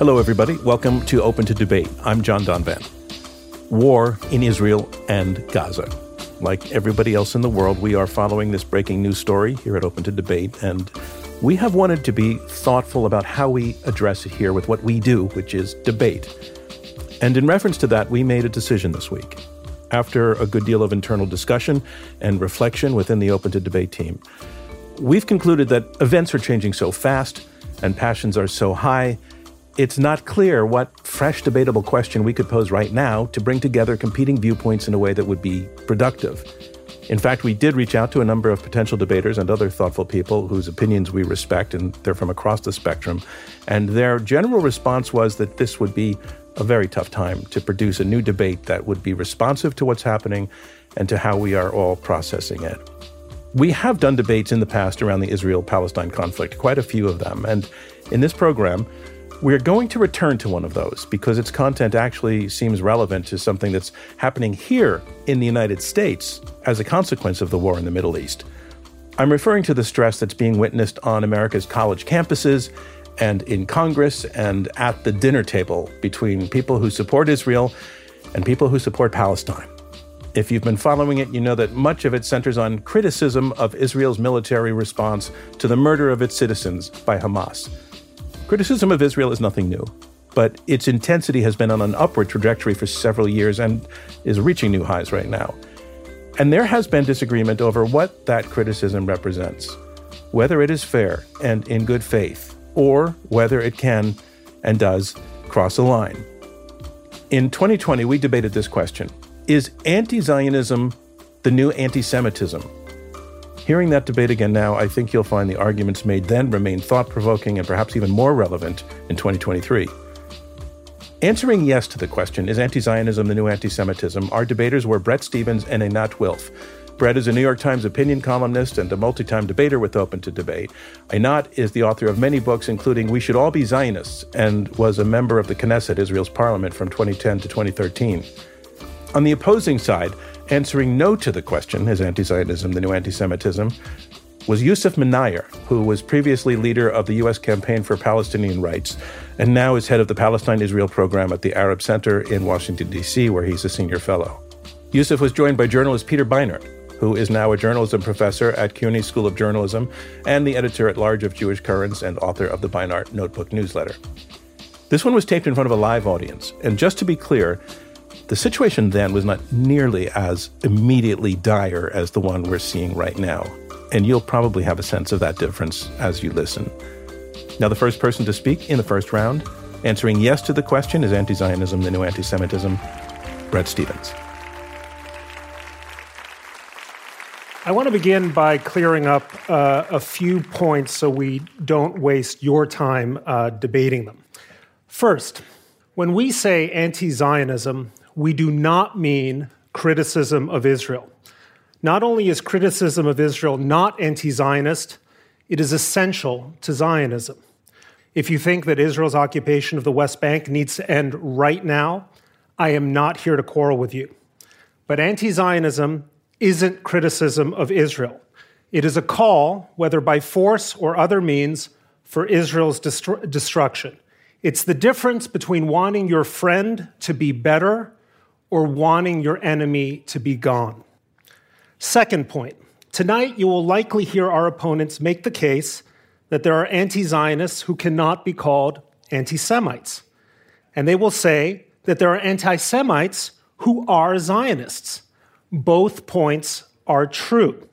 Hello, everybody. Welcome to Open to Debate. I'm John Donvan. War in Israel and Gaza. Like everybody else in the world, we are following this breaking news story here at Open to Debate, and we have wanted to be thoughtful about how we address it here with what we do, which is debate. And in reference to that, we made a decision this week. After a good deal of internal discussion and reflection within the Open to Debate team, we've concluded that events are changing so fast and passions are so high, it's not clear what fresh debatable question we could pose right now to bring together competing viewpoints in a way that would be productive. In fact, we did reach out to a number of potential debaters and other thoughtful people whose opinions we respect, and they're from across the spectrum. And their general response was that this would be a very tough time to produce a new debate that would be responsive to what's happening and to how we are all processing it. We have done debates in the past around the Israel Palestine conflict, quite a few of them. And in this program, we're going to return to one of those because its content actually seems relevant to something that's happening here in the United States as a consequence of the war in the Middle East. I'm referring to the stress that's being witnessed on America's college campuses and in Congress and at the dinner table between people who support Israel and people who support Palestine. If you've been following it, you know that much of it centers on criticism of Israel's military response to the murder of its citizens by Hamas. Criticism of Israel is nothing new, but its intensity has been on an upward trajectory for several years and is reaching new highs right now. And there has been disagreement over what that criticism represents, whether it is fair and in good faith, or whether it can and does cross a line. In 2020, we debated this question is anti Zionism the new anti Semitism? Hearing that debate again now, I think you'll find the arguments made then remain thought provoking and perhaps even more relevant in 2023. Answering yes to the question, is anti Zionism the new anti Semitism? Our debaters were Bret Stephens and Einat Wilf. Bret is a New York Times opinion columnist and a multi time debater with Open to Debate. Einat is the author of many books, including We Should All Be Zionists, and was a member of the Knesset, Israel's parliament, from 2010 to 2013. On the opposing side, answering no to the question, is anti Zionism the new anti Semitism? was Yousef Munayyer, who was previously leader of the U.S. Campaign for Palestinian Rights and now is head of the Palestine Israel program at the Arab Center in Washington, D.C., where he's a senior fellow. Yousef was joined by journalist Peter Beinart, who is now a journalism professor at CUNY School of Journalism and the editor at large of Jewish Currents and author of the Beinart Notebook newsletter. This one was taped in front of a live audience, and just to be clear, the situation then was not nearly as immediately dire as the one we're seeing right now. And you'll probably have a sense of that difference as you listen. Now, the first person to speak in the first round, answering yes to the question is anti Zionism the new anti Semitism? Bret Stephens. I want to begin by clearing up uh, a few points so we don't waste your time uh, debating them. First, when we say anti Zionism, we do not mean criticism of Israel. Not only is criticism of Israel not anti Zionist, it is essential to Zionism. If you think that Israel's occupation of the West Bank needs to end right now, I am not here to quarrel with you. But anti Zionism isn't criticism of Israel. It is a call, whether by force or other means, for Israel's destru- destruction. It's the difference between wanting your friend to be better or wanting your enemy to be gone. Second point tonight you will likely hear our opponents make the case that there are anti Zionists who cannot be called anti Semites. And they will say that there are anti Semites who are Zionists. Both points are true.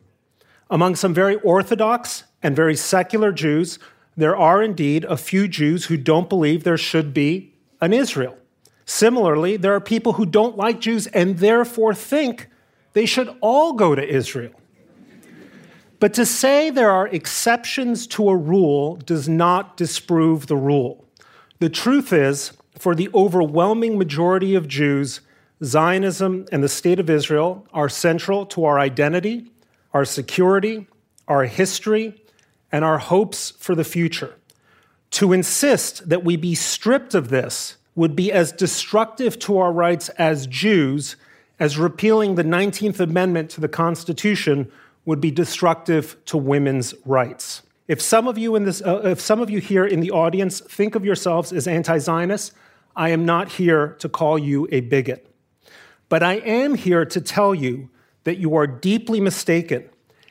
Among some very Orthodox and very secular Jews, there are indeed a few Jews who don't believe there should be an Israel. Similarly, there are people who don't like Jews and therefore think they should all go to Israel. But to say there are exceptions to a rule does not disprove the rule. The truth is, for the overwhelming majority of Jews, Zionism and the State of Israel are central to our identity, our security, our history, and our hopes for the future. To insist that we be stripped of this would be as destructive to our rights as Jews as repealing the 19th Amendment to the Constitution would be destructive to women's rights. If some of you in this, uh, if some of you here in the audience think of yourselves as anti-Zionists, I am not here to call you a bigot. But I am here to tell you that you are deeply mistaken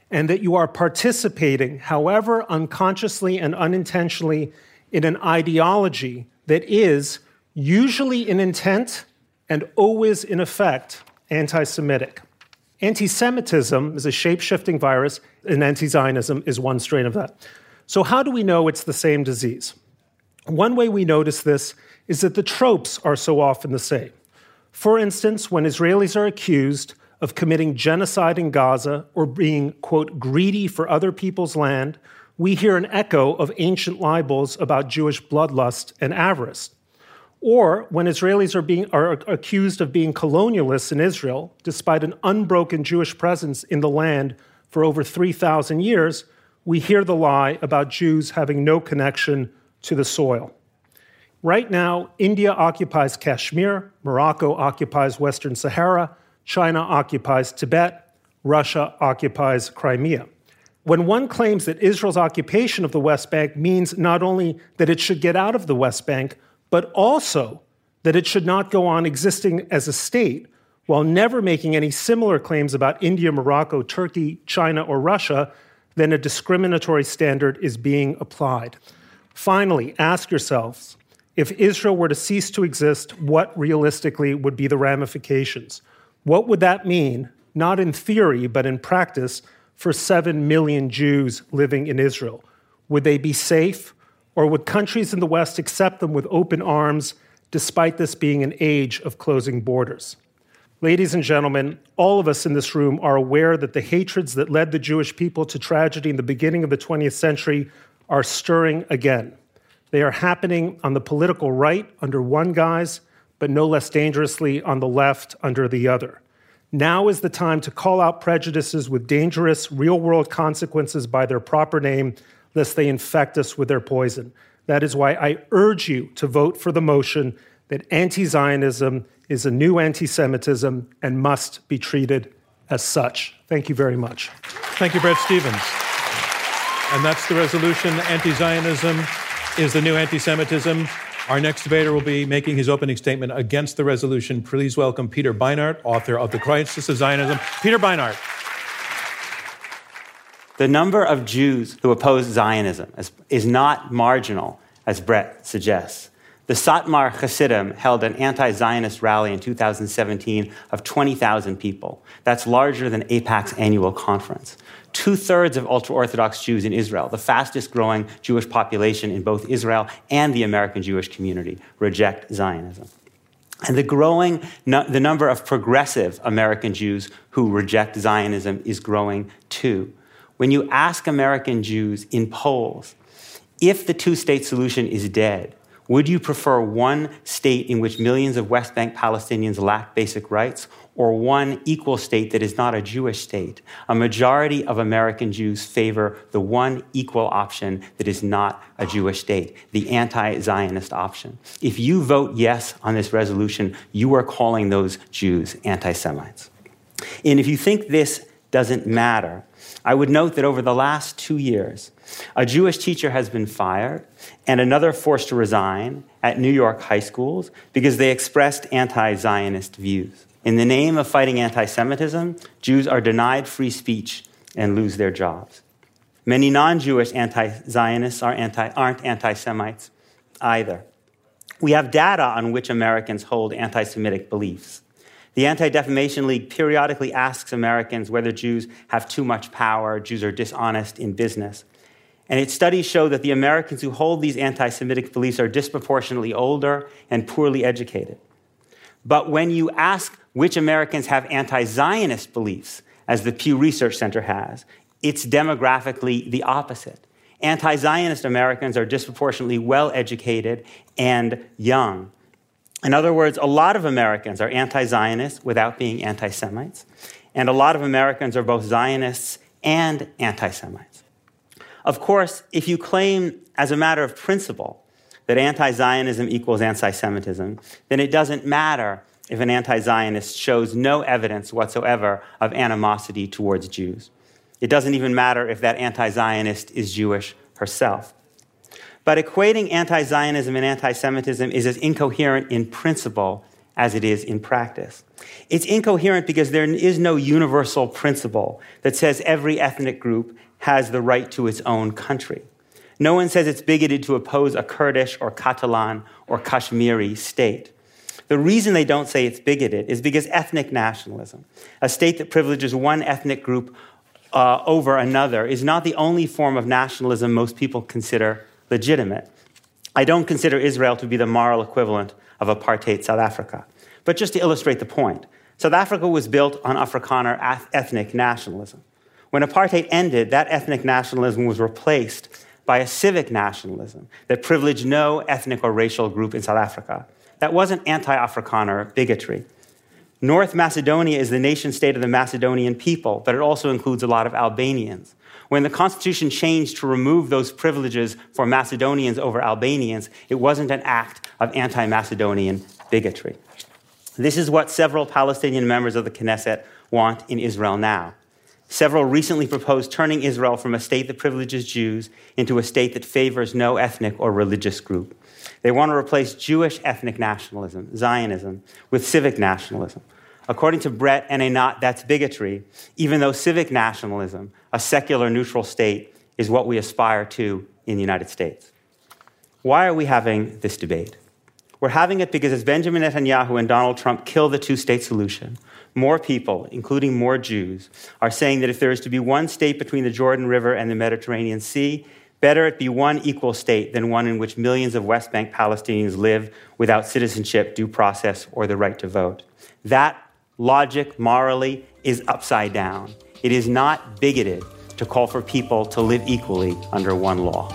and that you are participating, however unconsciously and unintentionally, in an ideology that is, usually in intent and always in effect, anti Semitic. Anti Semitism is a shape shifting virus, and anti Zionism is one strain of that. So, how do we know it's the same disease? One way we notice this is that the tropes are so often the same. For instance, when Israelis are accused of committing genocide in Gaza or being, quote, greedy for other people's land, we hear an echo of ancient libels about Jewish bloodlust and avarice. Or when Israelis are, being, are accused of being colonialists in Israel, despite an unbroken Jewish presence in the land for over 3,000 years, we hear the lie about Jews having no connection to the soil. Right now, India occupies Kashmir, Morocco occupies Western Sahara, China occupies Tibet, Russia occupies Crimea. When one claims that Israel's occupation of the West Bank means not only that it should get out of the West Bank, but also that it should not go on existing as a state, while never making any similar claims about India, Morocco, Turkey, China, or Russia, then a discriminatory standard is being applied. Finally, ask yourselves if Israel were to cease to exist, what realistically would be the ramifications? What would that mean, not in theory, but in practice, for 7 million Jews living in Israel? Would they be safe, or would countries in the West accept them with open arms, despite this being an age of closing borders? Ladies and gentlemen, all of us in this room are aware that the hatreds that led the Jewish people to tragedy in the beginning of the 20th century are stirring again. They are happening on the political right under one guise but no less dangerously on the left under the other. Now is the time to call out prejudices with dangerous real world consequences by their proper name, lest they infect us with their poison. That is why I urge you to vote for the motion that anti Zionism is a new anti Semitism and must be treated as such. Thank you very much. Thank you, Bret Stephens. And that's the resolution Anti Zionism is the new anti Semitism. Our next debater will be making his opening statement against the resolution. Please welcome Peter Beinart, author of The Crisis of Zionism. Peter Beinart. The number of Jews who oppose Zionism is not marginal, as Bret suggests. The Satmar Hasidim held an anti Zionist rally in 2017 of 20,000 people. That's larger than AIPAC's annual conference two thirds of ultra Orthodox Jews in Israel, the fastest growing Jewish population in both Israel and the American Jewish community, reject Zionism. And the growing the number of progressive American Jews who reject Zionism is growing too. When you ask American Jews in polls if the two state solution is dead, would you prefer one state in which millions of West Bank Palestinians lack basic rights or one equal state that is not a Jewish state? A majority of American Jews favor the one equal option that is not a Jewish state, the anti Zionist option. If you vote yes on this resolution, you are calling those Jews anti Semites. And if you think this doesn't matter, I would note that over the last two years, a Jewish teacher has been fired and another forced to resign at New York high schools because they expressed anti Zionist views. In the name of fighting anti Semitism, Jews are denied free speech and lose their jobs. Many non Jewish anti Zionists are anti, aren't anti Semites either. We have data on which Americans hold anti Semitic beliefs. The Anti Defamation League periodically asks Americans whether Jews have too much power, Jews are dishonest in business. And its studies show that the Americans who hold these anti Semitic beliefs are disproportionately older and poorly educated. But when you ask which Americans have anti Zionist beliefs, as the Pew Research Center has, it's demographically the opposite. Anti Zionist Americans are disproportionately well educated and young. In other words, a lot of Americans are anti Zionists without being anti Semites, and a lot of Americans are both Zionists and anti Semites. Of course, if you claim as a matter of principle that anti Zionism equals anti Semitism, then it doesn't matter if an anti Zionist shows no evidence whatsoever of animosity towards Jews. It doesn't even matter if that anti Zionist is Jewish herself. But equating anti Zionism and anti Semitism is as incoherent in principle as it is in practice. It's incoherent because there is no universal principle that says every ethnic group has the right to its own country. No one says it's bigoted to oppose a Kurdish or Catalan or Kashmiri state. The reason they don't say it's bigoted is because ethnic nationalism, a state that privileges one ethnic group uh, over another, is not the only form of nationalism most people consider legitimate. I don't consider Israel to be the moral equivalent of apartheid South Africa. But just to illustrate the point, South Africa was built on Afrikaner ethnic nationalism. When apartheid ended, that ethnic nationalism was replaced by a civic nationalism that privileged no ethnic or racial group in South Africa. That wasn't anti Afrikaner bigotry. North Macedonia is the nation state of the Macedonian people, but it also includes a lot of Albanians. When the Constitution changed to remove those privileges for Macedonians over Albanians, it wasn't an act of anti Macedonian bigotry. This is what several Palestinian members of the Knesset want in Israel now. Several recently proposed turning Israel from a state that privileges Jews into a state that favors no ethnic or religious group. They want to replace Jewish ethnic nationalism, Zionism, with civic nationalism. According to Bret and Einat, that's bigotry, even though civic nationalism, a secular neutral state, is what we aspire to in the United States. Why are we having this debate? We're having it because as Benjamin Netanyahu and Donald Trump kill the two state solution, more people, including more Jews, are saying that if there is to be one state between the Jordan River and the Mediterranean Sea, better it be one equal state than one in which millions of West Bank Palestinians live without citizenship, due process, or the right to vote. That logic, morally, is upside down. It is not bigoted to call for people to live equally under one law.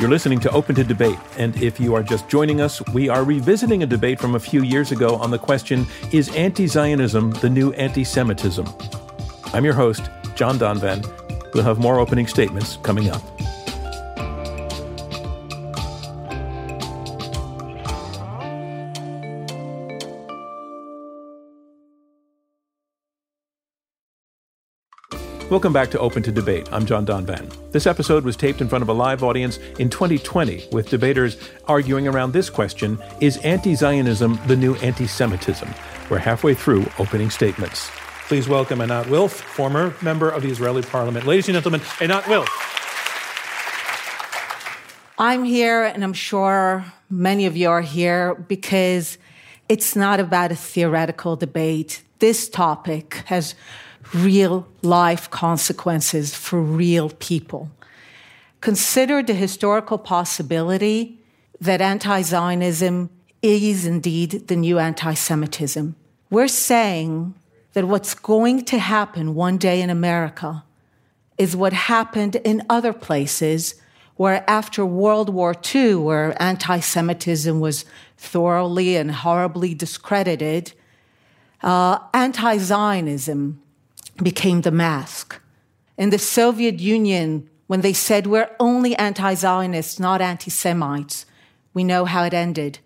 You're listening to Open to Debate, and if you are just joining us, we are revisiting a debate from a few years ago on the question Is anti Zionism the new anti Semitism? I'm your host, John Donvan. We'll have more opening statements coming up. Welcome back to Open to Debate. I'm John Donvan. This episode was taped in front of a live audience in 2020 with debaters arguing around this question Is anti Zionism the new anti Semitism? We're halfway through opening statements. Please welcome Einat Wilf, former member of the Israeli parliament. Ladies and gentlemen, Einat Wilf. I'm here, and I'm sure many of you are here because it's not about a theoretical debate. This topic has real life consequences for real people. Consider the historical possibility that anti Zionism is indeed the new anti Semitism. We're saying that what's going to happen one day in America is what happened in other places where after World War II, where anti Semitism was thoroughly and horribly discredited, uh, anti Zionism became the mask. In the Soviet Union, when they said we're only anti Zionists, not anti Semites, we know how it ended.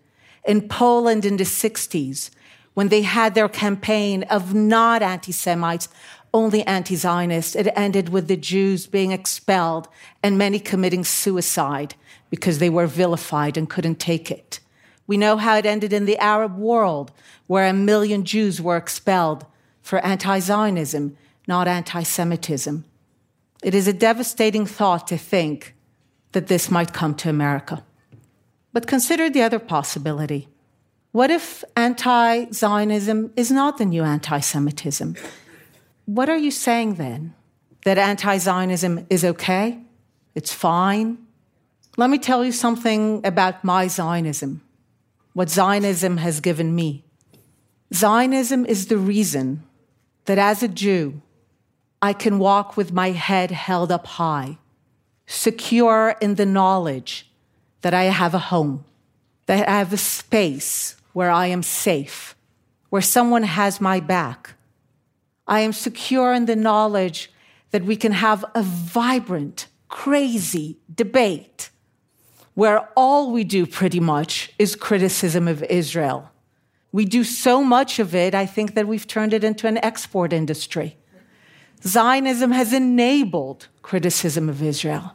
In Poland in the 60s, when they had their campaign of not anti Semites, only anti Zionists, it ended with the Jews being expelled and many committing suicide because they were vilified and couldn't take it. We know how it ended in the Arab world, where a million Jews were expelled for anti Zionism, not anti Semitism. It is a devastating thought to think that this might come to America. But consider the other possibility. What if anti Zionism is not the new anti Semitism? What are you saying then? That anti Zionism is okay? It's fine? Let me tell you something about my Zionism, what Zionism has given me. Zionism is the reason that as a Jew, I can walk with my head held up high, secure in the knowledge that I have a home, that I have a space where I am safe, where someone has my back. I am secure in the knowledge that we can have a vibrant, crazy debate where all we do pretty much is criticism of Israel We do so much of it, I think that we've turned it into an export industry. Zionism has enabled criticism of Israel.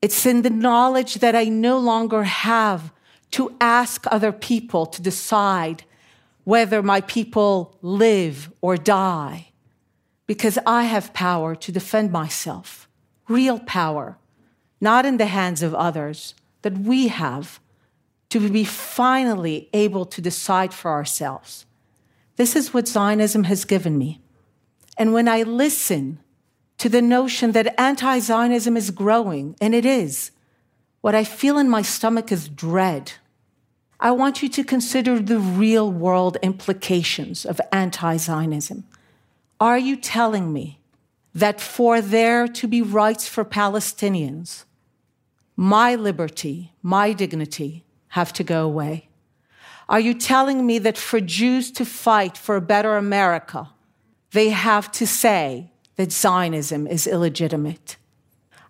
It's in the knowledge that I no longer have to ask other people to decide whether my people live or die, because I have power to defend myself, real power, not in the hands of others, that we have to be finally able to decide for ourselves. This is what Zionism has given me. And when I listen to the notion that anti Zionism is growing, and it is, what I feel in my stomach is dread. I want you to consider the real world implications of anti Zionism. Are you telling me that for there to be rights for Palestinians, my liberty, my dignity have to go away? Are you telling me that for Jews to fight for a better America, they have to say that Zionism is illegitimate?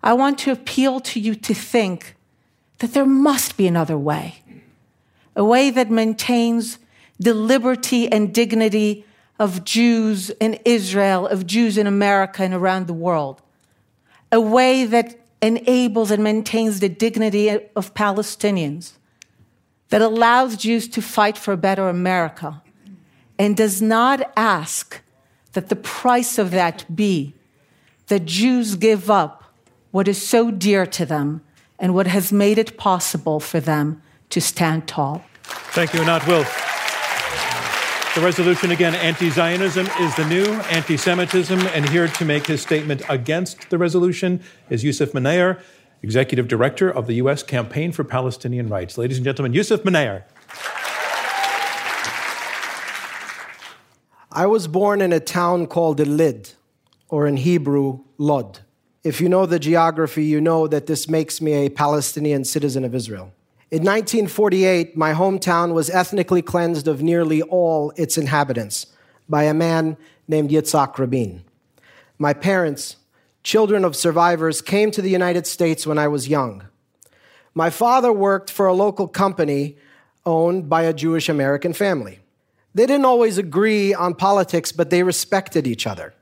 I want to appeal to you to think that there must be another way, a way that maintains the liberty and dignity of Jews in Israel, of Jews in America and around the world, a way that enables and maintains the dignity of Palestinians, that allows Jews to fight for a better America, and does not ask that the price of that be that Jews give up what is so dear to them and what has made it possible for them to stand tall. Thank you, Einat Wilf. The resolution again anti Zionism is the new anti Semitism. And here to make his statement against the resolution is Yousef Munayyer, Executive Director of the U.S. Campaign for Palestinian Rights. Ladies and gentlemen, Yousef Munayyer. I was born in a town called Elid, or in Hebrew, Lod. If you know the geography, you know that this makes me a Palestinian citizen of Israel. In 1948, my hometown was ethnically cleansed of nearly all its inhabitants by a man named Yitzhak Rabin. My parents, children of survivors, came to the United States when I was young. My father worked for a local company owned by a Jewish American family. They didn't always agree on politics, but they respected each other.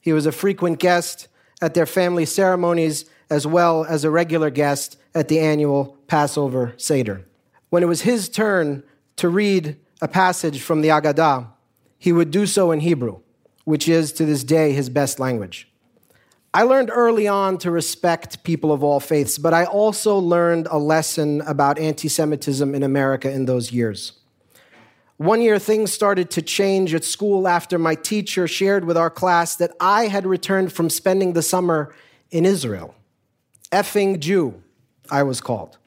He was a frequent guest at their family ceremonies as well as a regular guest at the annual Passover Seder. When it was his turn to read a passage from the Haggadah, he would do so in Hebrew, which is to this day his best language. I learned early on to respect people of all faiths, but I also learned a lesson about anti Semitism in America in those years. One year, things started to change at school after my teacher shared with our class that I had returned from spending the summer in Israel effing Jew, I was called.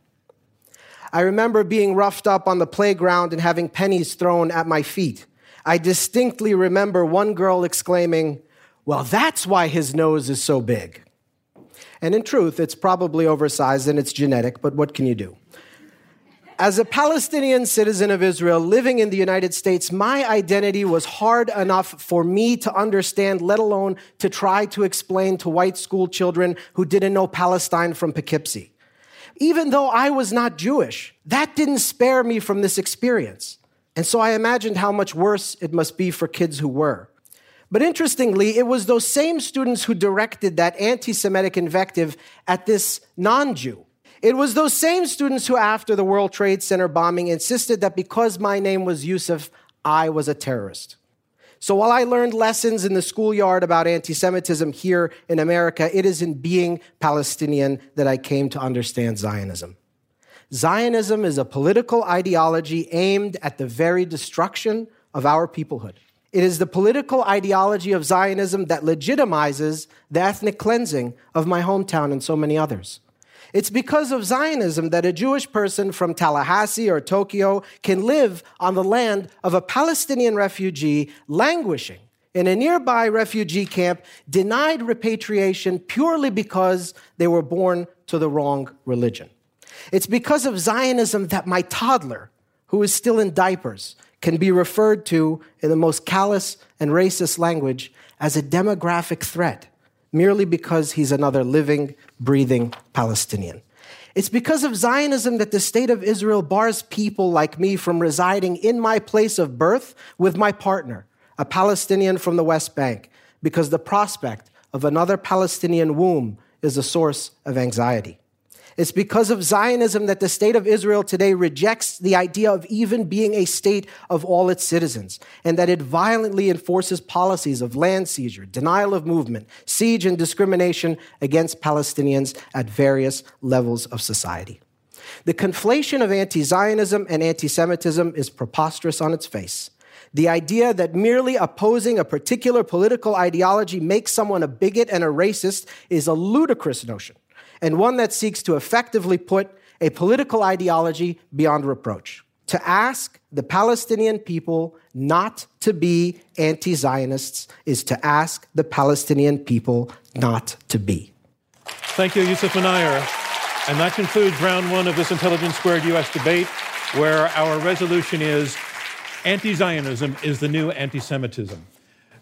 I remember being roughed up on the playground and having pennies thrown at my feet. I distinctly remember one girl exclaiming, Well, that's why his nose is so big. And in truth, it's probably oversized and it's genetic, but what can you do? As a Palestinian citizen of Israel living in the United States, my identity was hard enough for me to understand, let alone to try to explain to white school children who didn't know Palestine from Poughkeepsie. Even though I was not Jewish, that didn't spare me from this experience. And so I imagined how much worse it must be for kids who were. But interestingly, it was those same students who directed that anti Semitic invective at this non Jew. It was those same students who, after the World Trade Center bombing, insisted that because my name was Yousef, I was a terrorist. So while I learned lessons in the schoolyard about anti Semitism here in America, it is in being Palestinian that I came to understand Zionism. Zionism is a political ideology aimed at the very destruction of our peoplehood. It is the political ideology of Zionism that legitimizes the ethnic cleansing of my hometown and so many others. It's because of Zionism that a Jewish person from Tallahassee or Tokyo can live on the land of a Palestinian refugee languishing in a nearby refugee camp, denied repatriation purely because they were born to the wrong religion. It's because of Zionism that my toddler, who is still in diapers, can be referred to in the most callous and racist language as a demographic threat merely because he's another living, breathing Palestinian. It's because of Zionism that the state of Israel bars people like me from residing in my place of birth with my partner, a Palestinian from the West Bank, because the prospect of another Palestinian womb is a source of anxiety. It's because of Zionism that the state of Israel today rejects the idea of even being a state of all its citizens, and that it violently enforces policies of land seizure, denial of movement, siege, and discrimination against Palestinians at various levels of society. The conflation of anti Zionism and anti Semitism is preposterous on its face. The idea that merely opposing a particular political ideology makes someone a bigot and a racist is a ludicrous notion and one that seeks to effectively put a political ideology beyond reproach. To ask the Palestinian people not to be anti Zionists is to ask the Palestinian people not to be. Thank you, Yousef Munayyer. And that concludes round one of this Intelligence Squared U.S. debate, where our resolution is anti Zionism is the new anti Semitism.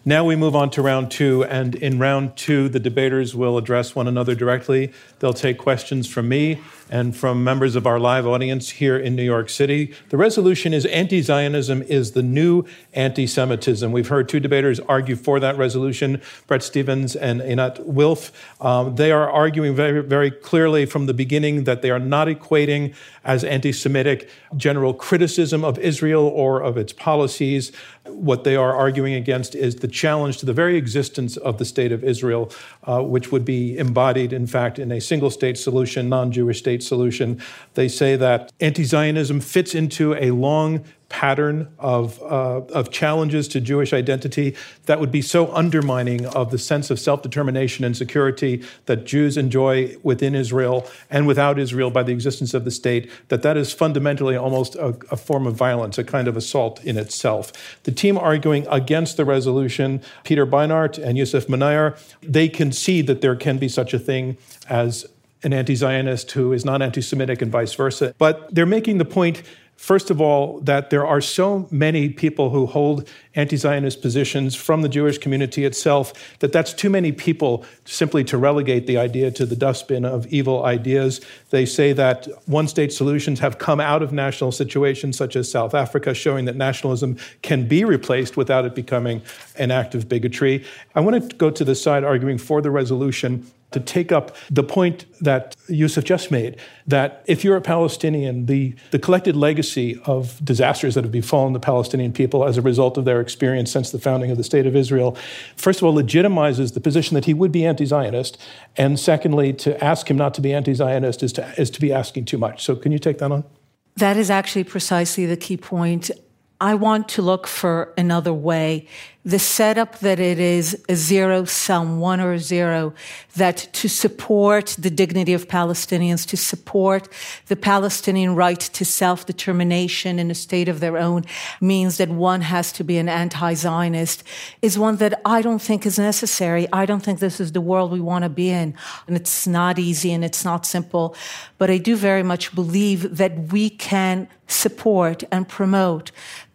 Now we move on to round two, and in round two, the debaters will address one another directly. They'll take questions from me and from members of our live audience here in New York City. The resolution is anti Zionism is the new anti Semitism. We've heard two debaters argue for that resolution, Bret Stephens and Einat Wilf. Um, they are arguing very, very clearly from the beginning that they are not equating as anti Semitic general criticism of Israel or of its policies. What they are arguing against is the challenge to the very existence of the state of Israel, uh, which would be embodied, in fact, in a single state solution, non Jewish state solution. They say that anti Zionism fits into a long pattern of, uh, of challenges to Jewish identity that would be so undermining of the sense of self determination and security that Jews enjoy within Israel and without Israel by the existence of the state, that that is fundamentally almost a, a form of violence, a kind of assault in itself. The team arguing against the resolution, Peter Beinart and Yousef Munayyer, they concede that there can be such a thing as an anti Zionist who is not anti Semitic and vice versa. But they're making the point First of all, that there are so many people who hold anti Zionist positions from the Jewish community itself that that's too many people simply to relegate the idea to the dustbin of evil ideas. They say that one state solutions have come out of national situations such as South Africa, showing that nationalism can be replaced without it becoming an act of bigotry. I want to go to the side arguing for the resolution to take up the point that Yousef just made that if you're a Palestinian, the, the collected legacy of disasters that have befallen the Palestinian people as a result of their experience since the founding of the State of Israel, first of all, legitimizes the position that he would be anti Zionist. And secondly, to ask him not to be anti Zionist is to, is to be asking too much. So, can you take that on? That is actually precisely the key point. I want to look for another way the setup that it is a zero sum, one or zero, that to support the dignity of Palestinians, to support the Palestinian right to self determination in a state of their own, means that one has to be an anti Zionist, is one that I don't think is necessary. I don't think this is the world we want to be in. And it's not easy and it's not simple. But I do very much believe that we can support and promote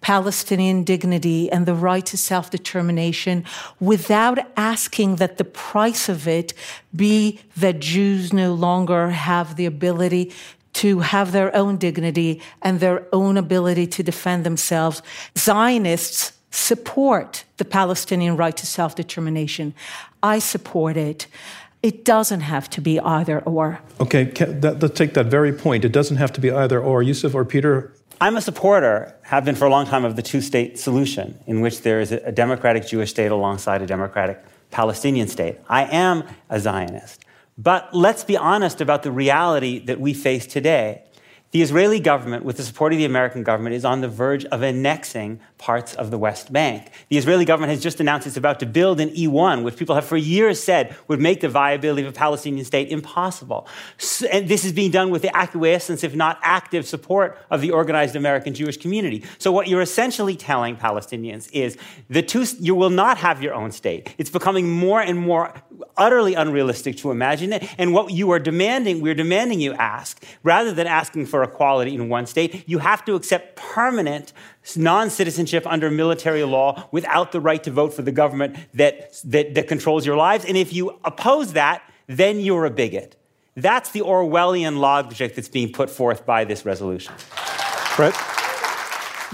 Palestinian dignity and the right to self determination without asking that the price of it be that Jews no longer have the ability to have their own dignity and their own ability to defend themselves. Zionists support the Palestinian right to self determination. I support it. It doesn't have to be either or. Okay, let's take that very point. It doesn't have to be either or. Yousef or Peter, I'm a supporter, have been for a long time, of the two state solution, in which there is a democratic Jewish state alongside a democratic Palestinian state. I am a Zionist. But let's be honest about the reality that we face today. The Israeli government, with the support of the American government, is on the verge of annexing parts of the West Bank. The Israeli government has just announced it's about to build an E1, which people have for years said would make the viability of a Palestinian state impossible. And this is being done with the acquiescence, if not active support, of the organized American Jewish community. So what you're essentially telling Palestinians is the two, you will not have your own state. It's becoming more and more utterly unrealistic to imagine it. And what you are demanding, we're demanding you ask, rather than asking for equality in one state, you have to accept permanent non citizenship under military law without the right to vote for the government that, that, that controls your lives. And if you oppose that, then you're a bigot. That's the Orwellian logic that's being put forth by this resolution. Bret?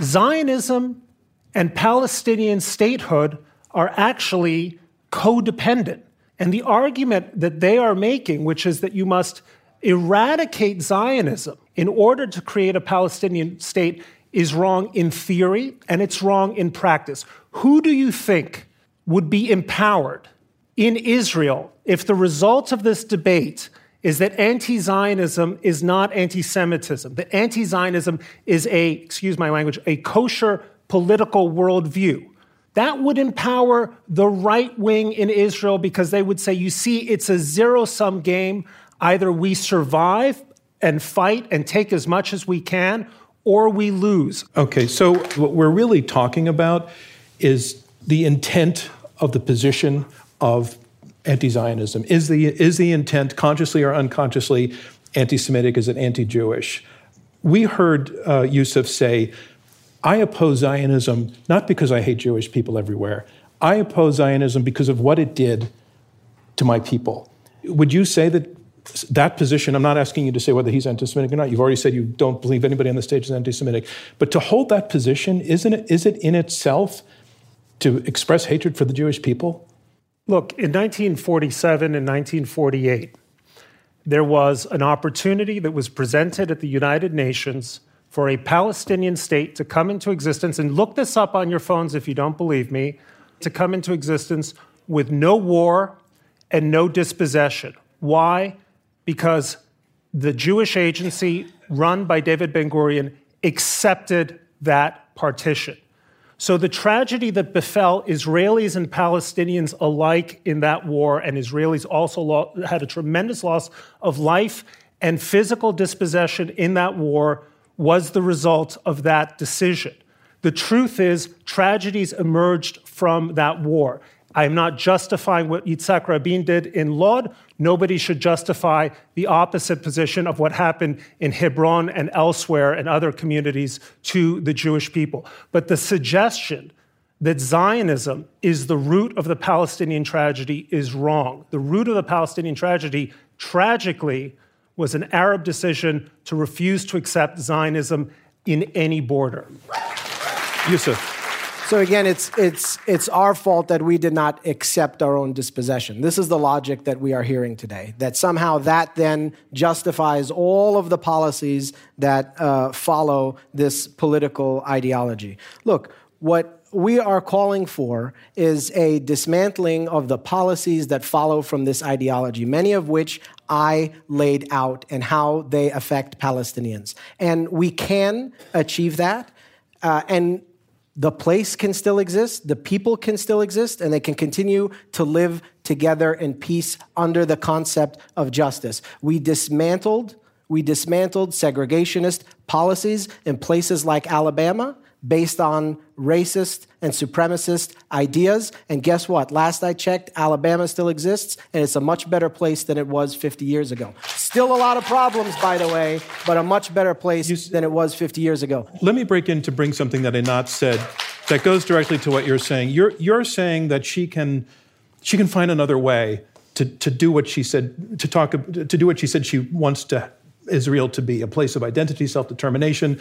Zionism and Palestinian statehood are actually codependent. And the argument that they are making, which is that you must eradicate Zionism in order to create a Palestinian state, is wrong in theory and it's wrong in practice. Who do you think would be empowered in Israel if the result of this debate is that anti Zionism is not anti Semitism, that anti Zionism is a, excuse my language, a kosher political worldview? That would empower the right wing in Israel because they would say, you see, it's a zero sum game. Either we survive and fight and take as much as we can, or we lose. Okay, so what we're really talking about is the intent of the position of anti Zionism. Is the, is the intent, consciously or unconsciously, anti Semitic? Is it anti Jewish? We heard uh, Yousef say, I oppose Zionism not because I hate Jewish people everywhere. I oppose Zionism because of what it did to my people. Would you say that that position, I'm not asking you to say whether he's anti Semitic or not. You've already said you don't believe anybody on the stage is anti Semitic. But to hold that position, isn't it, is it in itself to express hatred for the Jewish people? Look, in 1947 and 1948, there was an opportunity that was presented at the United Nations for a Palestinian state to come into existence, and look this up on your phones if you don't believe me, to come into existence with no war and no dispossession. Why? Because the Jewish agency run by David Ben Gurion accepted that partition. So the tragedy that befell Israelis and Palestinians alike in that war, and Israelis also had a tremendous loss of life and physical dispossession in that war, was the result of that decision. The truth is, tragedies emerged from that war. I am not justifying what Yitzhak Rabin did in Lod. Nobody should justify the opposite position of what happened in Hebron and elsewhere and other communities to the Jewish people. But the suggestion that Zionism is the root of the Palestinian tragedy is wrong. The root of the Palestinian tragedy, tragically, was an Arab decision to refuse to accept Zionism in any border. Yousef. So again, it's, it's, it's our fault that we did not accept our own dispossession. This is the logic that we are hearing today, that somehow that then justifies all of the policies that uh, follow this political ideology. Look, what we are calling for is a dismantling of the policies that follow from this ideology, many of which I laid out and how they affect Palestinians. And we can achieve that. Uh, and the place can still exist, the people can still exist, and they can continue to live together in peace under the concept of justice. We dismantled, we dismantled segregationist policies in places like Alabama based on racist and supremacist ideas. And guess what? Last I checked, Alabama still exists, and it's a much better place than it was 50 years ago. Still a lot of problems, by the way, but a much better place than it was 50 years ago. Let me break in to bring something that Einat said that goes directly to what you're saying. You're, you're saying that she can, she can find another way to, to do what she said, to talk, to do what she said she wants to Israel to be a place of identity, self determination,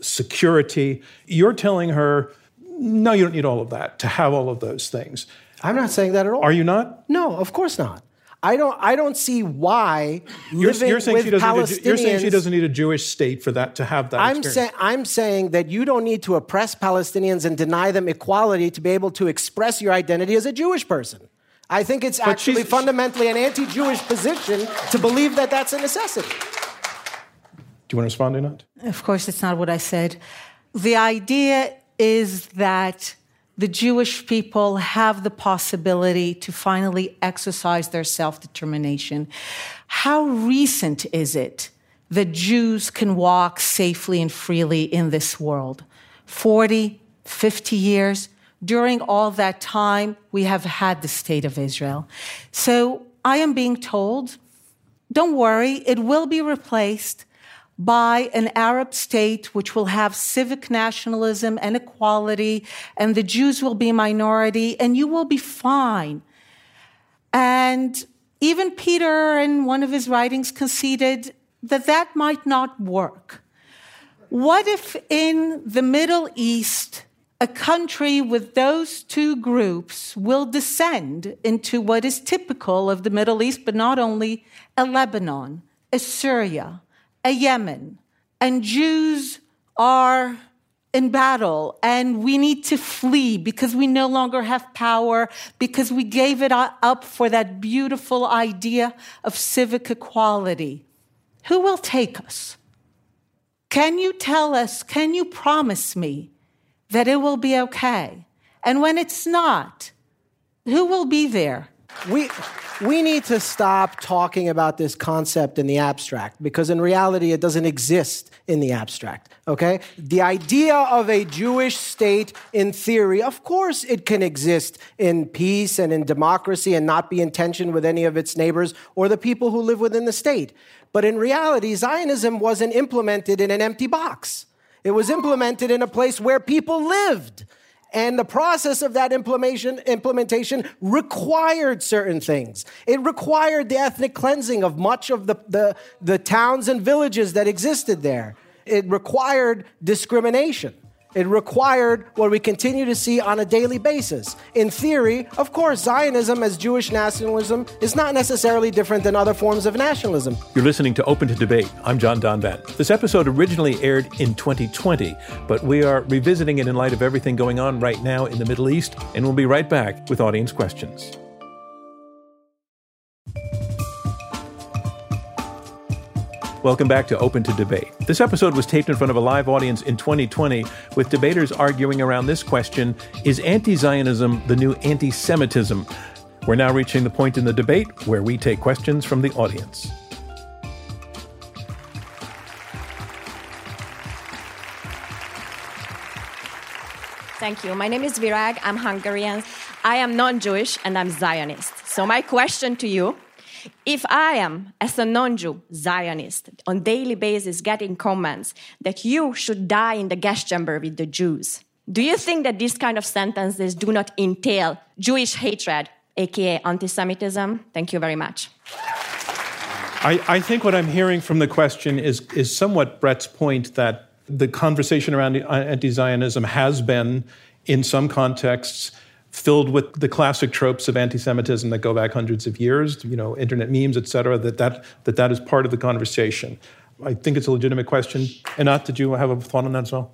security. You're telling her, no, you don't need all of that to have all of those things. I'm not saying that at all. Are you not? No, of course not. I don't. I don't see why you're, you're saying she doesn't Palestinians. Need a, you're saying she doesn't need a Jewish state for that to have that. I'm saying. I'm saying that you don't need to oppress Palestinians and deny them equality to be able to express your identity as a Jewish person. I think it's but actually fundamentally an anti-Jewish position to believe that that's a necessity. Do you want to respond not? Of course, it's not what I said. The idea is that the Jewish people have the possibility to finally exercise their self determination. How recent is it that Jews can walk safely and freely in this world? 40, 50 years? During all that time, we have had the state of Israel. So I am being told, don't worry, it will be replaced by an Arab state which will have civic nationalism and equality, and the Jews will be minority, and you will be fine. And even Peter, in one of his writings, conceded that that might not work. What if in the Middle East, a country with those two groups will descend into what is typical of the Middle East, but not only a Lebanon, a Syria, a Yemen, and Jews are in battle and we need to flee because we no longer have power, because we gave it up for that beautiful idea of civic equality. Who will take us? Can you tell us, can you promise me that it will be okay? And when it's not, who will be there? We, we need to stop talking about this concept in the abstract because in reality it doesn't exist in the abstract, okay? The idea of a Jewish state in theory, of course it can exist in peace and in democracy and not be in tension with any of its neighbors or the people who live within the state. But in reality, Zionism wasn't implemented in an empty box. It was implemented in a place where people lived. And the process of that implementation, required certain things. It required the ethnic cleansing of much of the, the, the towns and villages that existed there. It required discrimination. It required what we continue to see on a daily basis. In theory, of course, Zionism as Jewish nationalism is not necessarily different than other forms of nationalism. You're listening to Open to Debate. I'm John Donvan. This episode originally aired in 2020, but we are revisiting it in light of everything going on right now in the Middle East, and we'll be right back with audience questions. Welcome back to Open to Debate. This episode was taped in front of a live audience in 2020 with debaters arguing around this question Is anti Zionism the new anti Semitism? We're now reaching the point in the debate where we take questions from the audience. Thank you. My name is Virag. I'm Hungarian. I am non Jewish and I'm Zionist. So, my question to you if I am, as a non Jew Zionist, on daily basis getting comments that you should die in the gas chamber with the Jews, do you think that these kind of sentences do not entail Jewish hatred, aka anti Semitism? Thank you very much. I, I, think what I'm hearing from the question is, is somewhat Bret's point that the conversation around anti Zionism has been, in some contexts, filled with the classic tropes of anti-Semitism that go back hundreds of years, you know, internet memes, et cetera, that that, that, that is part of the conversation. I think it's a legitimate question. Einat, did you have a thought on that as well?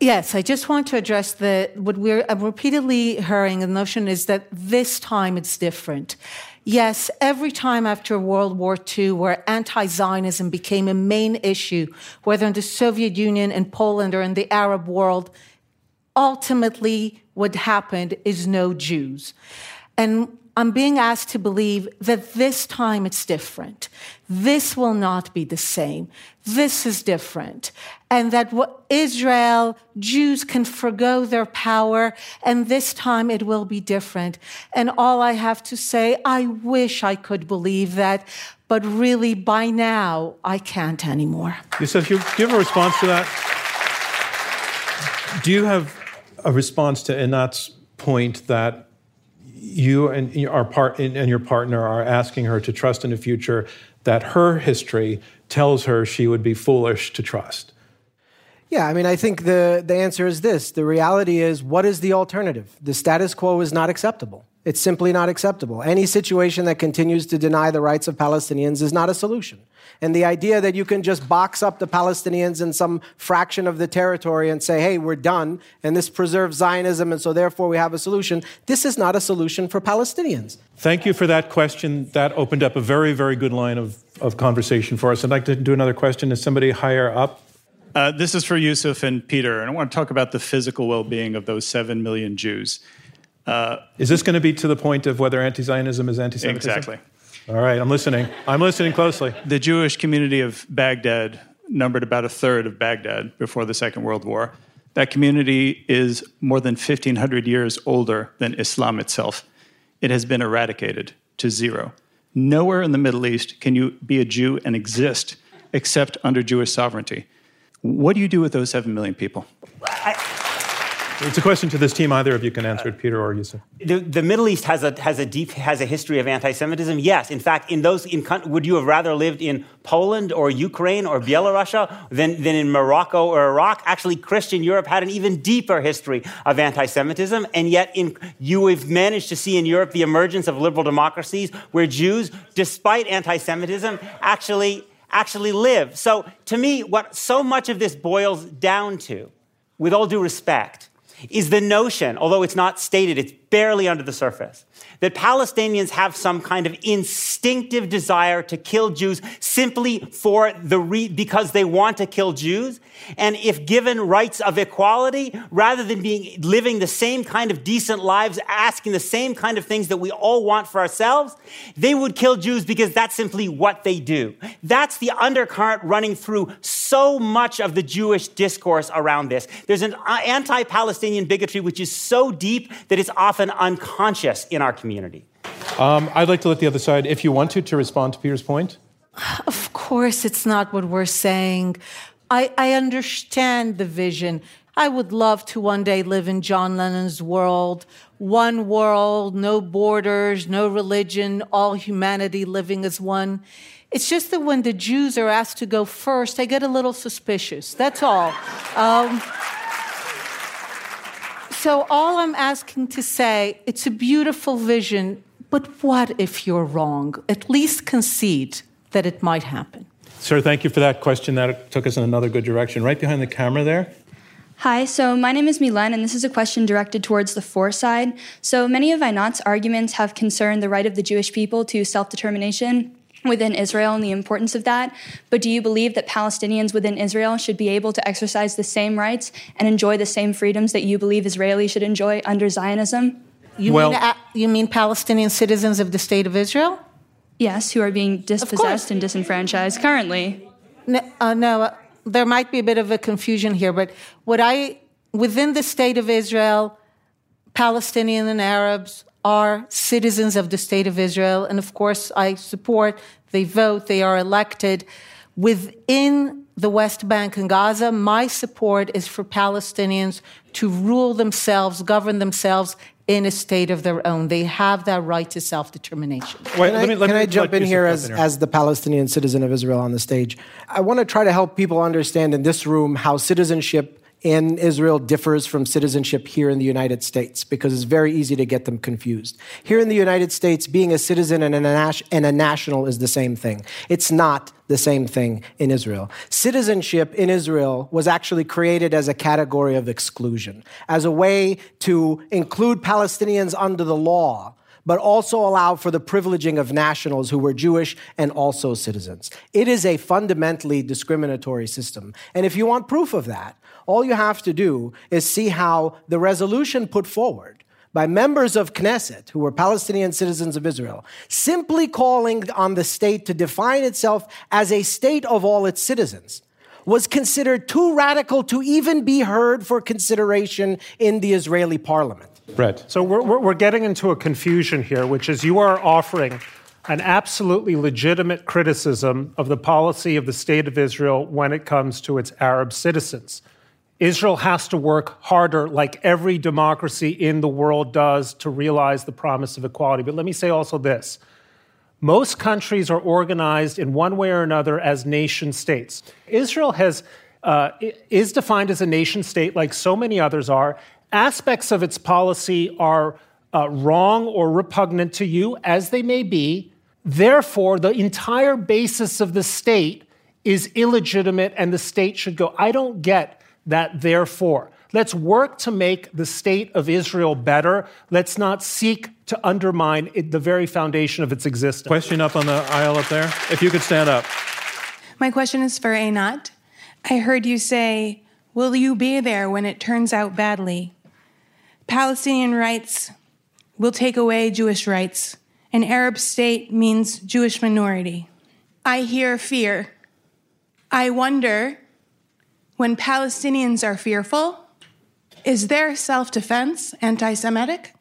Yes, I just want to address the what we're repeatedly hearing. The notion is that this time it's different. Yes, every time after World War II, where anti Zionism became a main issue, whether in the Soviet Union, in Poland, or in the Arab world, ultimately what happened is no Jews. And I'm being asked to believe that this time it's different. This will not be the same. This is different. And that Israel, Jews can forego their power, and this time it will be different. And all I have to say, I wish I could believe that, but really by now I can't anymore. Yousef, you give a response to that? Do you have a response to Einat's point that you and your, part, and your partner are asking her to trust in a future that her history tells her she would be foolish to trust. Yeah, I mean, I think the, the answer is this. The reality is, what is the alternative? The status quo is not acceptable. It's simply not acceptable. Any situation that continues to deny the rights of Palestinians is not a solution. And the idea that you can just box up the Palestinians in some fraction of the territory and say, hey, we're done, and this preserves Zionism, and so therefore we have a solution, this is not a solution for Palestinians. Thank you for that question. That opened up a very, very good line of, of conversation for us. I'd like to do another question. Is somebody higher up? Uh, this is for Yousef and Peter, and I want to talk about the physical well being of those 7 million Jews. Uh, is this going to be to the point of whether anti Zionism is anti Semitism? Exactly. All right, I'm listening. I'm listening closely. The Jewish community of Baghdad numbered about a third of Baghdad before the Second World War. That community is more than 1,500 years older than Islam itself. It has been eradicated to zero. Nowhere in the Middle East can you be a Jew and exist except under Jewish sovereignty. What do you do with those 7 million people? I, It's a question to this team. Either of you can answer it, uh, Peter or Yousef. The, the Middle East has a, has a deep has a history of anti-Semitism. Yes, in fact, in those in, would you have rather lived in Poland or Ukraine or Belarus than, than in Morocco or Iraq? Actually, Christian Europe had an even deeper history of anti-Semitism, and yet in, you have managed to see in Europe the emergence of liberal democracies where Jews, despite anti-Semitism, actually actually live. So, to me, what so much of this boils down to, with all due respect is the notion, although it's not stated, it's barely under the surface, that Palestinians have some kind of instinctive desire to kill Jews simply for the re- because they want to kill Jews. And if given rights of equality, rather than being living the same kind of decent lives, asking the same kind of things that we all want for ourselves, they would kill Jews because that's simply what they do. That's the undercurrent running through so much of the Jewish discourse around this. There's an uh, anti-Palestinian bigotry which is so deep that it's often unconscious in our community. Um, I'd like to let the other side, if you want to, to respond to Peter's point. Of course, it's not what we're saying. I, I understand the vision. I would love to one day live in John Lennon's world. One world, no borders, no religion, all humanity living as one. It's just that when the Jews are asked to go first, I get a little suspicious. That's all. Um, so, all I'm asking to say, it's a beautiful vision, but what if you're wrong? At least concede that it might happen. Sir, thank you for that question. That took us in another good direction. Right behind the camera there. Hi, so my name is Milen, and this is a question directed towards the for side. So many of Einat's arguments have concerned the right of the Jewish people to self determination within Israel and the importance of that. But do you believe that Palestinians within Israel should be able to exercise the same rights and enjoy the same freedoms that you believe Israelis should enjoy under Zionism? You, well, mean, uh, you mean Palestinian citizens of the state of Israel? Yes, who are being dispossessed and disenfranchised currently. No, uh, no uh, there might be a bit of a confusion here, but what I, within the state of Israel, Palestinian and Arabs are citizens of the state of Israel. And of course, I support, they vote, they are elected. Within the West Bank and Gaza, my support is for Palestinians to rule themselves, govern themselves in a state of their own. They have that right to self determination. Wait, can I, me, can I jump in here as, as the Palestinian citizen of Israel on the stage? I want to try to help people understand in this room how citizenship in Israel differs from citizenship here in the United States because it's very easy to get them confused. Here in the United States, being a citizen and a, nas- and a national is the same thing. It's not the same thing in Israel. Citizenship in Israel was actually created as a category of exclusion, as a way to include Palestinians under the law but also allow for the privileging of nationals who were Jewish and also citizens. It is a fundamentally discriminatory system. And if you want proof of that, all you have to do is see how the resolution put forward by members of Knesset, who were Palestinian citizens of Israel, simply calling on the state to define itself as a state of all its citizens, was considered too radical to even be heard for consideration in the Israeli parliament. Bret. So we're, we're getting into a confusion here, which is you are offering an absolutely legitimate criticism of the policy of the state of Israel when it comes to its Arab citizens. Israel has to work harder, like every democracy in the world does, to realize the promise of equality. But let me say also this most countries are organized in one way or another as nation states. Israel has, uh, is defined as a nation state like so many others are. Aspects of its policy are uh, wrong or repugnant to you, as they may be. Therefore, the entire basis of the state is illegitimate and the state should go. I don't get that therefore. Let's work to make the state of Israel better. Let's not seek to undermine it, the very foundation of its existence. Question up on the aisle up there. If you could stand up. My question is for Einat. I heard you say, Will you be there when it turns out badly? Palestinian rights will take away Jewish rights. An Arab state means Jewish minority. I hear fear. I wonder when Palestinians are fearful, is their self defense anti Semitic?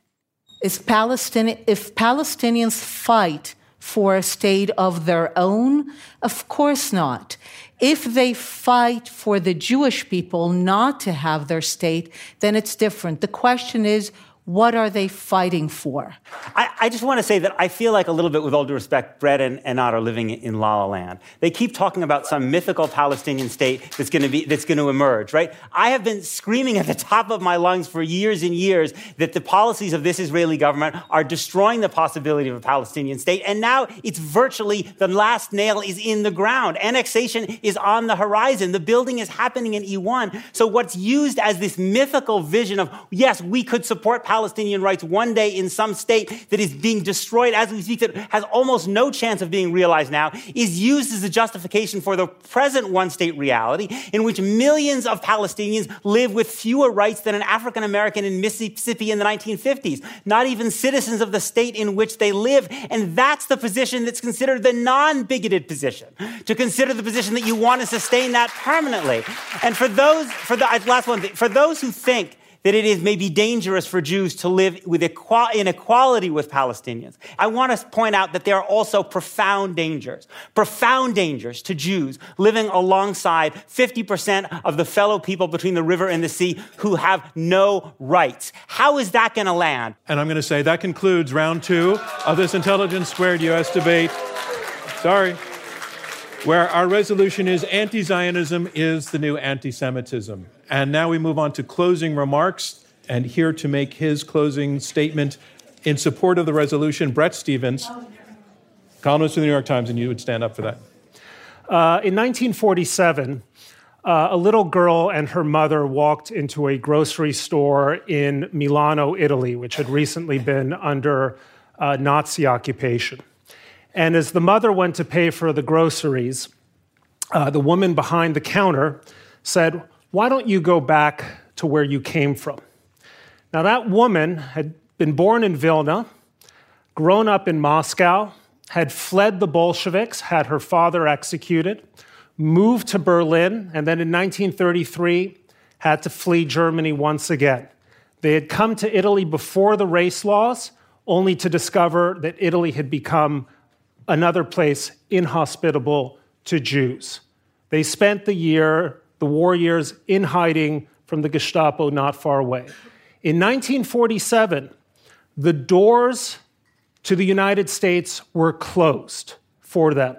Is Palestini- if Palestinians fight for a state of their own? Of course not. If they fight for the Jewish people not to have their state, then it's different. The question is, what are they fighting for? I, I, just want to say that I feel like a little bit, with all due respect, Bret and, and are living in La La Land. They keep talking about some mythical Palestinian state that's going to be that's going to emerge, right? I have been screaming at the top of my lungs for years and years that the policies of this Israeli government are destroying the possibility of a Palestinian state, and now it's virtually the last nail is in the ground. Annexation is on the horizon. The building is happening in E1. So what's used as this mythical vision of yes, we could support. Palestine Palestinian rights one day in some state that is being destroyed as we speak, that has almost no chance of being realized now, is used as a justification for the present one state reality in which millions of Palestinians live with fewer rights than an African American in Mississippi in the 1950s, not even citizens of the state in which they live. And that's the position that's considered the non bigoted position, to consider the position that you want to sustain that permanently. And for those, for the last one, for those who think that it is maybe dangerous for Jews to live with equal, in equality with Palestinians. I want to point out that there are also profound dangers, profound dangers to Jews living alongside 50% of the fellow people between the river and the sea who have no rights. How is that going to land? And I'm going to say that concludes round two of this Intelligence Squared US debate. Sorry where our resolution is anti Zionism is the new anti Semitism. And now we move on to closing remarks. And here to make his closing statement in support of the resolution, Bret Stephens, columnist of the New York Times, and you would stand up for that. Uh, in 1947, uh, a little girl and her mother walked into a grocery store in Milano, Italy, which had recently been under uh, Nazi occupation. And as the mother went to pay for the groceries, uh, the woman behind the counter said, Why don't you go back to where you came from? Now, that woman had been born in Vilna, grown up in Moscow, had fled the Bolsheviks, had her father executed, moved to Berlin, and then in 1933 had to flee Germany once again. They had come to Italy before the race laws, only to discover that Italy had become another place inhospitable to Jews. They spent the year, the in hiding from the Gestapo not far away. In 1947, the doors to the United States were closed for them.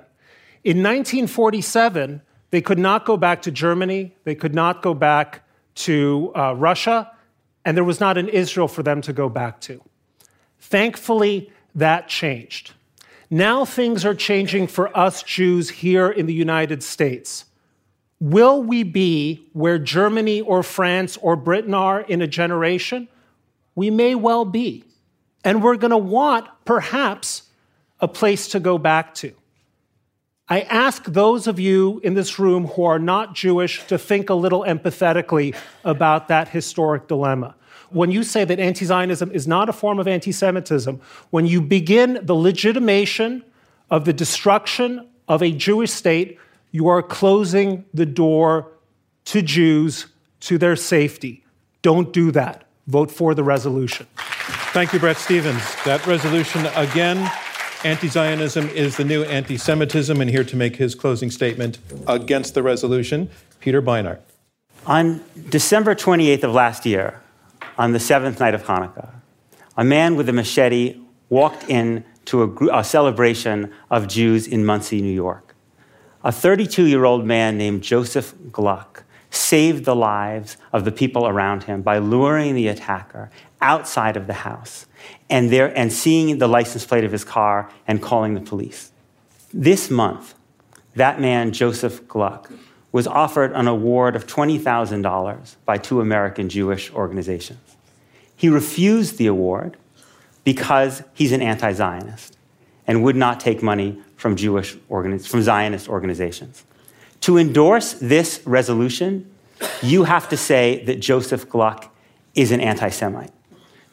In 1947, they could not go back to Germany, they could not go back to uh, Russia, and there was not an Israel for them to go back to. Thankfully, that changed. Now things are changing for us Jews here in the United States. Will we be where Germany or France or Britain are in a generation? We may well be. And we're going to want, perhaps, a place to go back to. I ask those of you in this room who are not Jewish to think a little empathetically about that historic dilemma when you say that anti Zionism is not a form of anti Semitism, when you begin the legitimation of the destruction of a Jewish state, you are closing the door to Jews, to their safety. Don't do that. Vote for the resolution. Thank you, Bret Stephens. That resolution, again, anti Zionism is the new anti Semitism. And here to make his closing statement against the resolution, Peter Beinart. On December 28th of last year, on the seventh night of Hanukkah, a man with a machete walked in to a, a celebration of Jews in Monsey, New York. A 32 year old man named Joseph Gluck saved the lives of the people around him by luring the attacker outside of the house and, there, and seeing the license plate of his car and calling the police. This month, that man, Joseph Gluck, was offered an award of $20,000 by two American Jewish organizations. He refused the award because he's an anti Zionist and would not take money from, Jewish organiz- from Zionist organizations. To endorse this resolution, you have to say that Joseph Gluck is an anti Semite.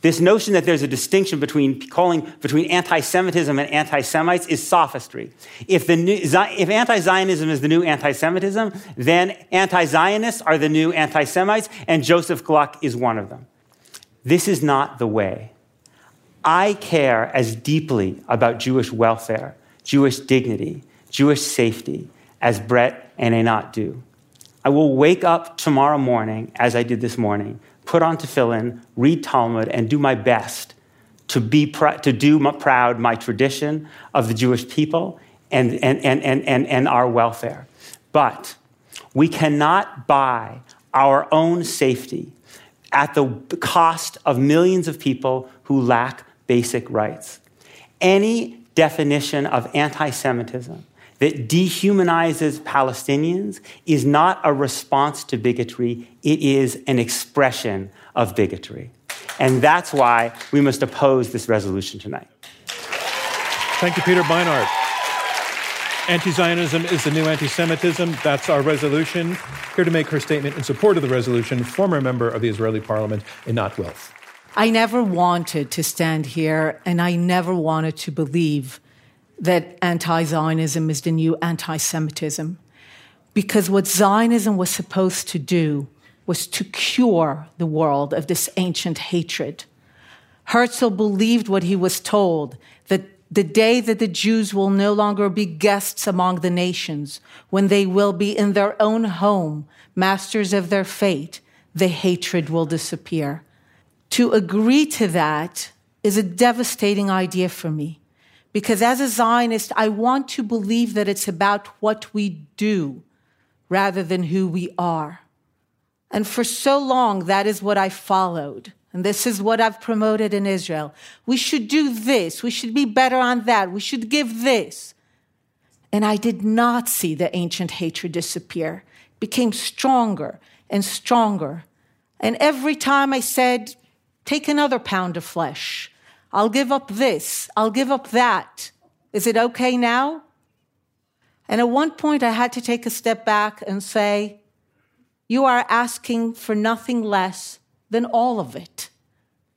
This notion that there's a distinction between calling between anti-Semitism and anti-Semites is sophistry. If, if anti-Zionism is the new anti-Semitism, then anti-Zionists are the new anti-Semites, and Joseph Gluck is one of them. This is not the way. I care as deeply about Jewish welfare Jewish dignity, Jewish safety, as Bret and Einat do. I will wake up tomorrow morning, as I did this morning, put on tefillin, read Talmud, and do my best to, be pr- to do my, proud my tradition of the Jewish people and, and, and, and, and, and our welfare. But we cannot buy our own safety at the cost of millions of people who lack basic rights. Any definition of anti Semitism that dehumanizes Palestinians is not a response to bigotry, it is an expression of bigotry. And that's why we must oppose this resolution tonight. Thank you, Peter Beinart. Anti Zionism is the new anti Semitism. That's our resolution. Here to make her statement in support of the resolution, former member of the Israeli parliament, Einat Wilf. I never wanted to stand here, and I never wanted to believe that anti Zionism is the new anti Semitism. Because what Zionism was supposed to do was to cure the world of this ancient hatred. Herzl believed what he was told that the day that the Jews will no longer be guests among the nations, when they will be in their own home, masters of their fate, the hatred will disappear. To agree to that is a devastating idea for me. Because as a Zionist, I want to believe that it's about what we do rather than who we are. And for so long, that is what I followed. And this is what I've promoted in Israel. We should do this. We should be better on that. We should give this. And I did not see the ancient hatred disappear. It became stronger and stronger. And every time I said, take another pound of flesh, I'll give up this. I'll give up that. Is it okay now? And at one point, I had to take a step back and say, You are asking for nothing less than all of it.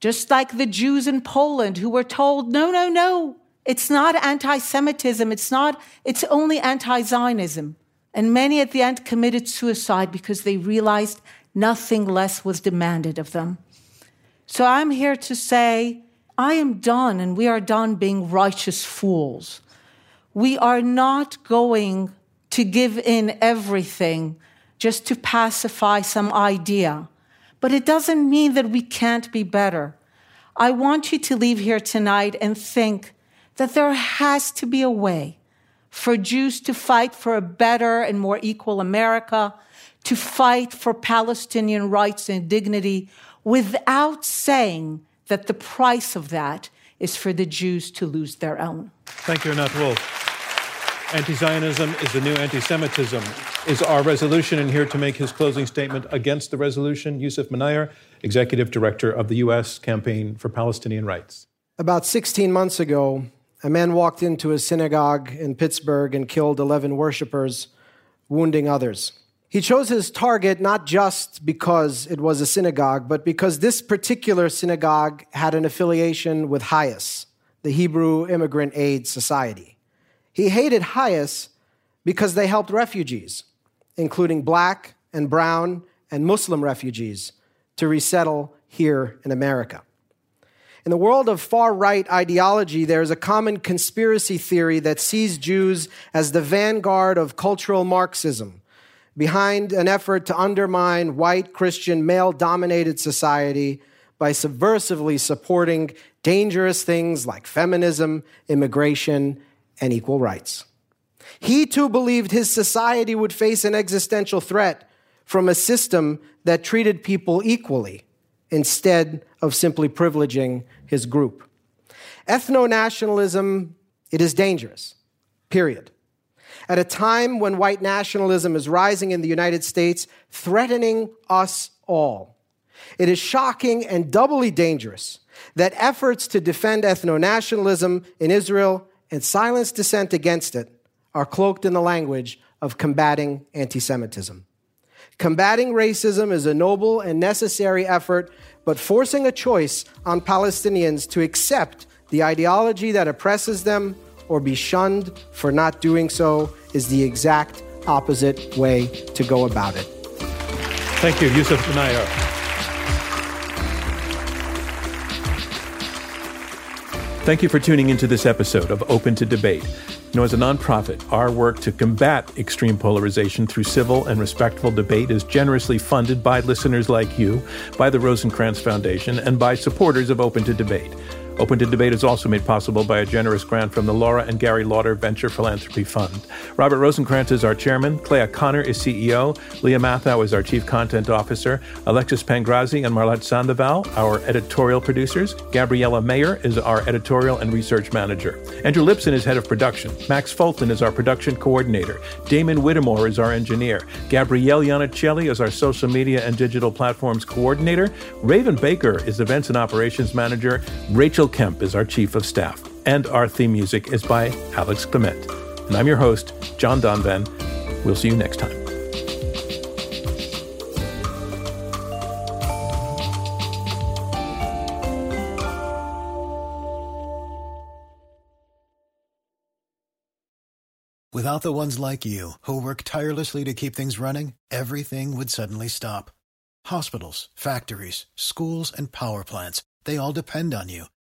Just like the Jews in Poland who were told, No, no, no, it's not anti Semitism. It's not, it's only anti Zionism. And many at the end committed suicide because they realized nothing less was demanded of them. So I'm here to say, I am done, and we are done being righteous fools. We are not going to give in everything just to pacify some idea. But it doesn't mean that we can't be better. I want you to leave here tonight and think that there has to be a way for Jews to fight for a better and more equal America, to fight for Palestinian rights and dignity without saying that the price of that is for the Jews to lose their own. Thank you, Einat Wilf. Anti Zionism is the new anti Semitism, is our resolution. And here to make his closing statement against the resolution, Yousef Munayyer, Executive Director of the U.S. Campaign for Palestinian Rights. About 16 months ago, a man walked into a synagogue in Pittsburgh and killed 11 worshippers, wounding others. He chose his target not just because it was a synagogue, but because this particular synagogue had an affiliation with HIAS, the Hebrew Immigrant Aid Society. He hated HIAS because they helped refugees, including black and brown and Muslim refugees, to resettle here in America. In the world of far right ideology, there is a common conspiracy theory that sees Jews as the vanguard of cultural Marxism behind an effort to undermine white Christian male dominated society by subversively supporting dangerous things like feminism, immigration, and equal rights. He too believed his society would face an existential threat from a system that treated people equally instead of simply privileging his group. Ethno nationalism, it is dangerous, period at a time when white nationalism is rising in the United States, threatening us all. It is shocking and doubly dangerous that efforts to defend ethno nationalism in Israel and silence dissent against it are cloaked in the language of combating anti Semitism. Combating racism is a noble and necessary effort, but forcing a choice on Palestinians to accept the ideology that oppresses them or be shunned for not doing so is the exact opposite way to go about it. Thank you, Yousef Munayyer. Thank you for tuning into this episode of Open to Debate. You know, as a nonprofit, our work to combat extreme polarization through civil and respectful debate is generously funded by listeners like you, by the Rosenkranz Foundation, and by supporters of Open to Debate. Open to Debate is also made possible by a generous grant from the Laura and Gary Lauder Venture Philanthropy Fund. Robert Rosenkranz is our chairman. Clea Conner is CEO. Lia Matthow is our chief content officer. Alexis Pancrazi and Marlette Sandoval, our editorial producers. Gabriella Mayer is our editorial and research manager. Andrew Lipson is head of production. Max Fulton is our production coordinator. Damon Whittemore is our engineer. Gabrielle Iannicelli is our social media and digital platforms coordinator. Raven Baker is events and operations manager. Rachel Kemp is our chief of staff. And our theme music is by Alex Clement. And I'm your host, John Donvan. We'll see you next time. Without the ones like you, who work tirelessly to keep things running, everything would suddenly stop. Hospitals, factories, schools, and power plants, they all depend on you.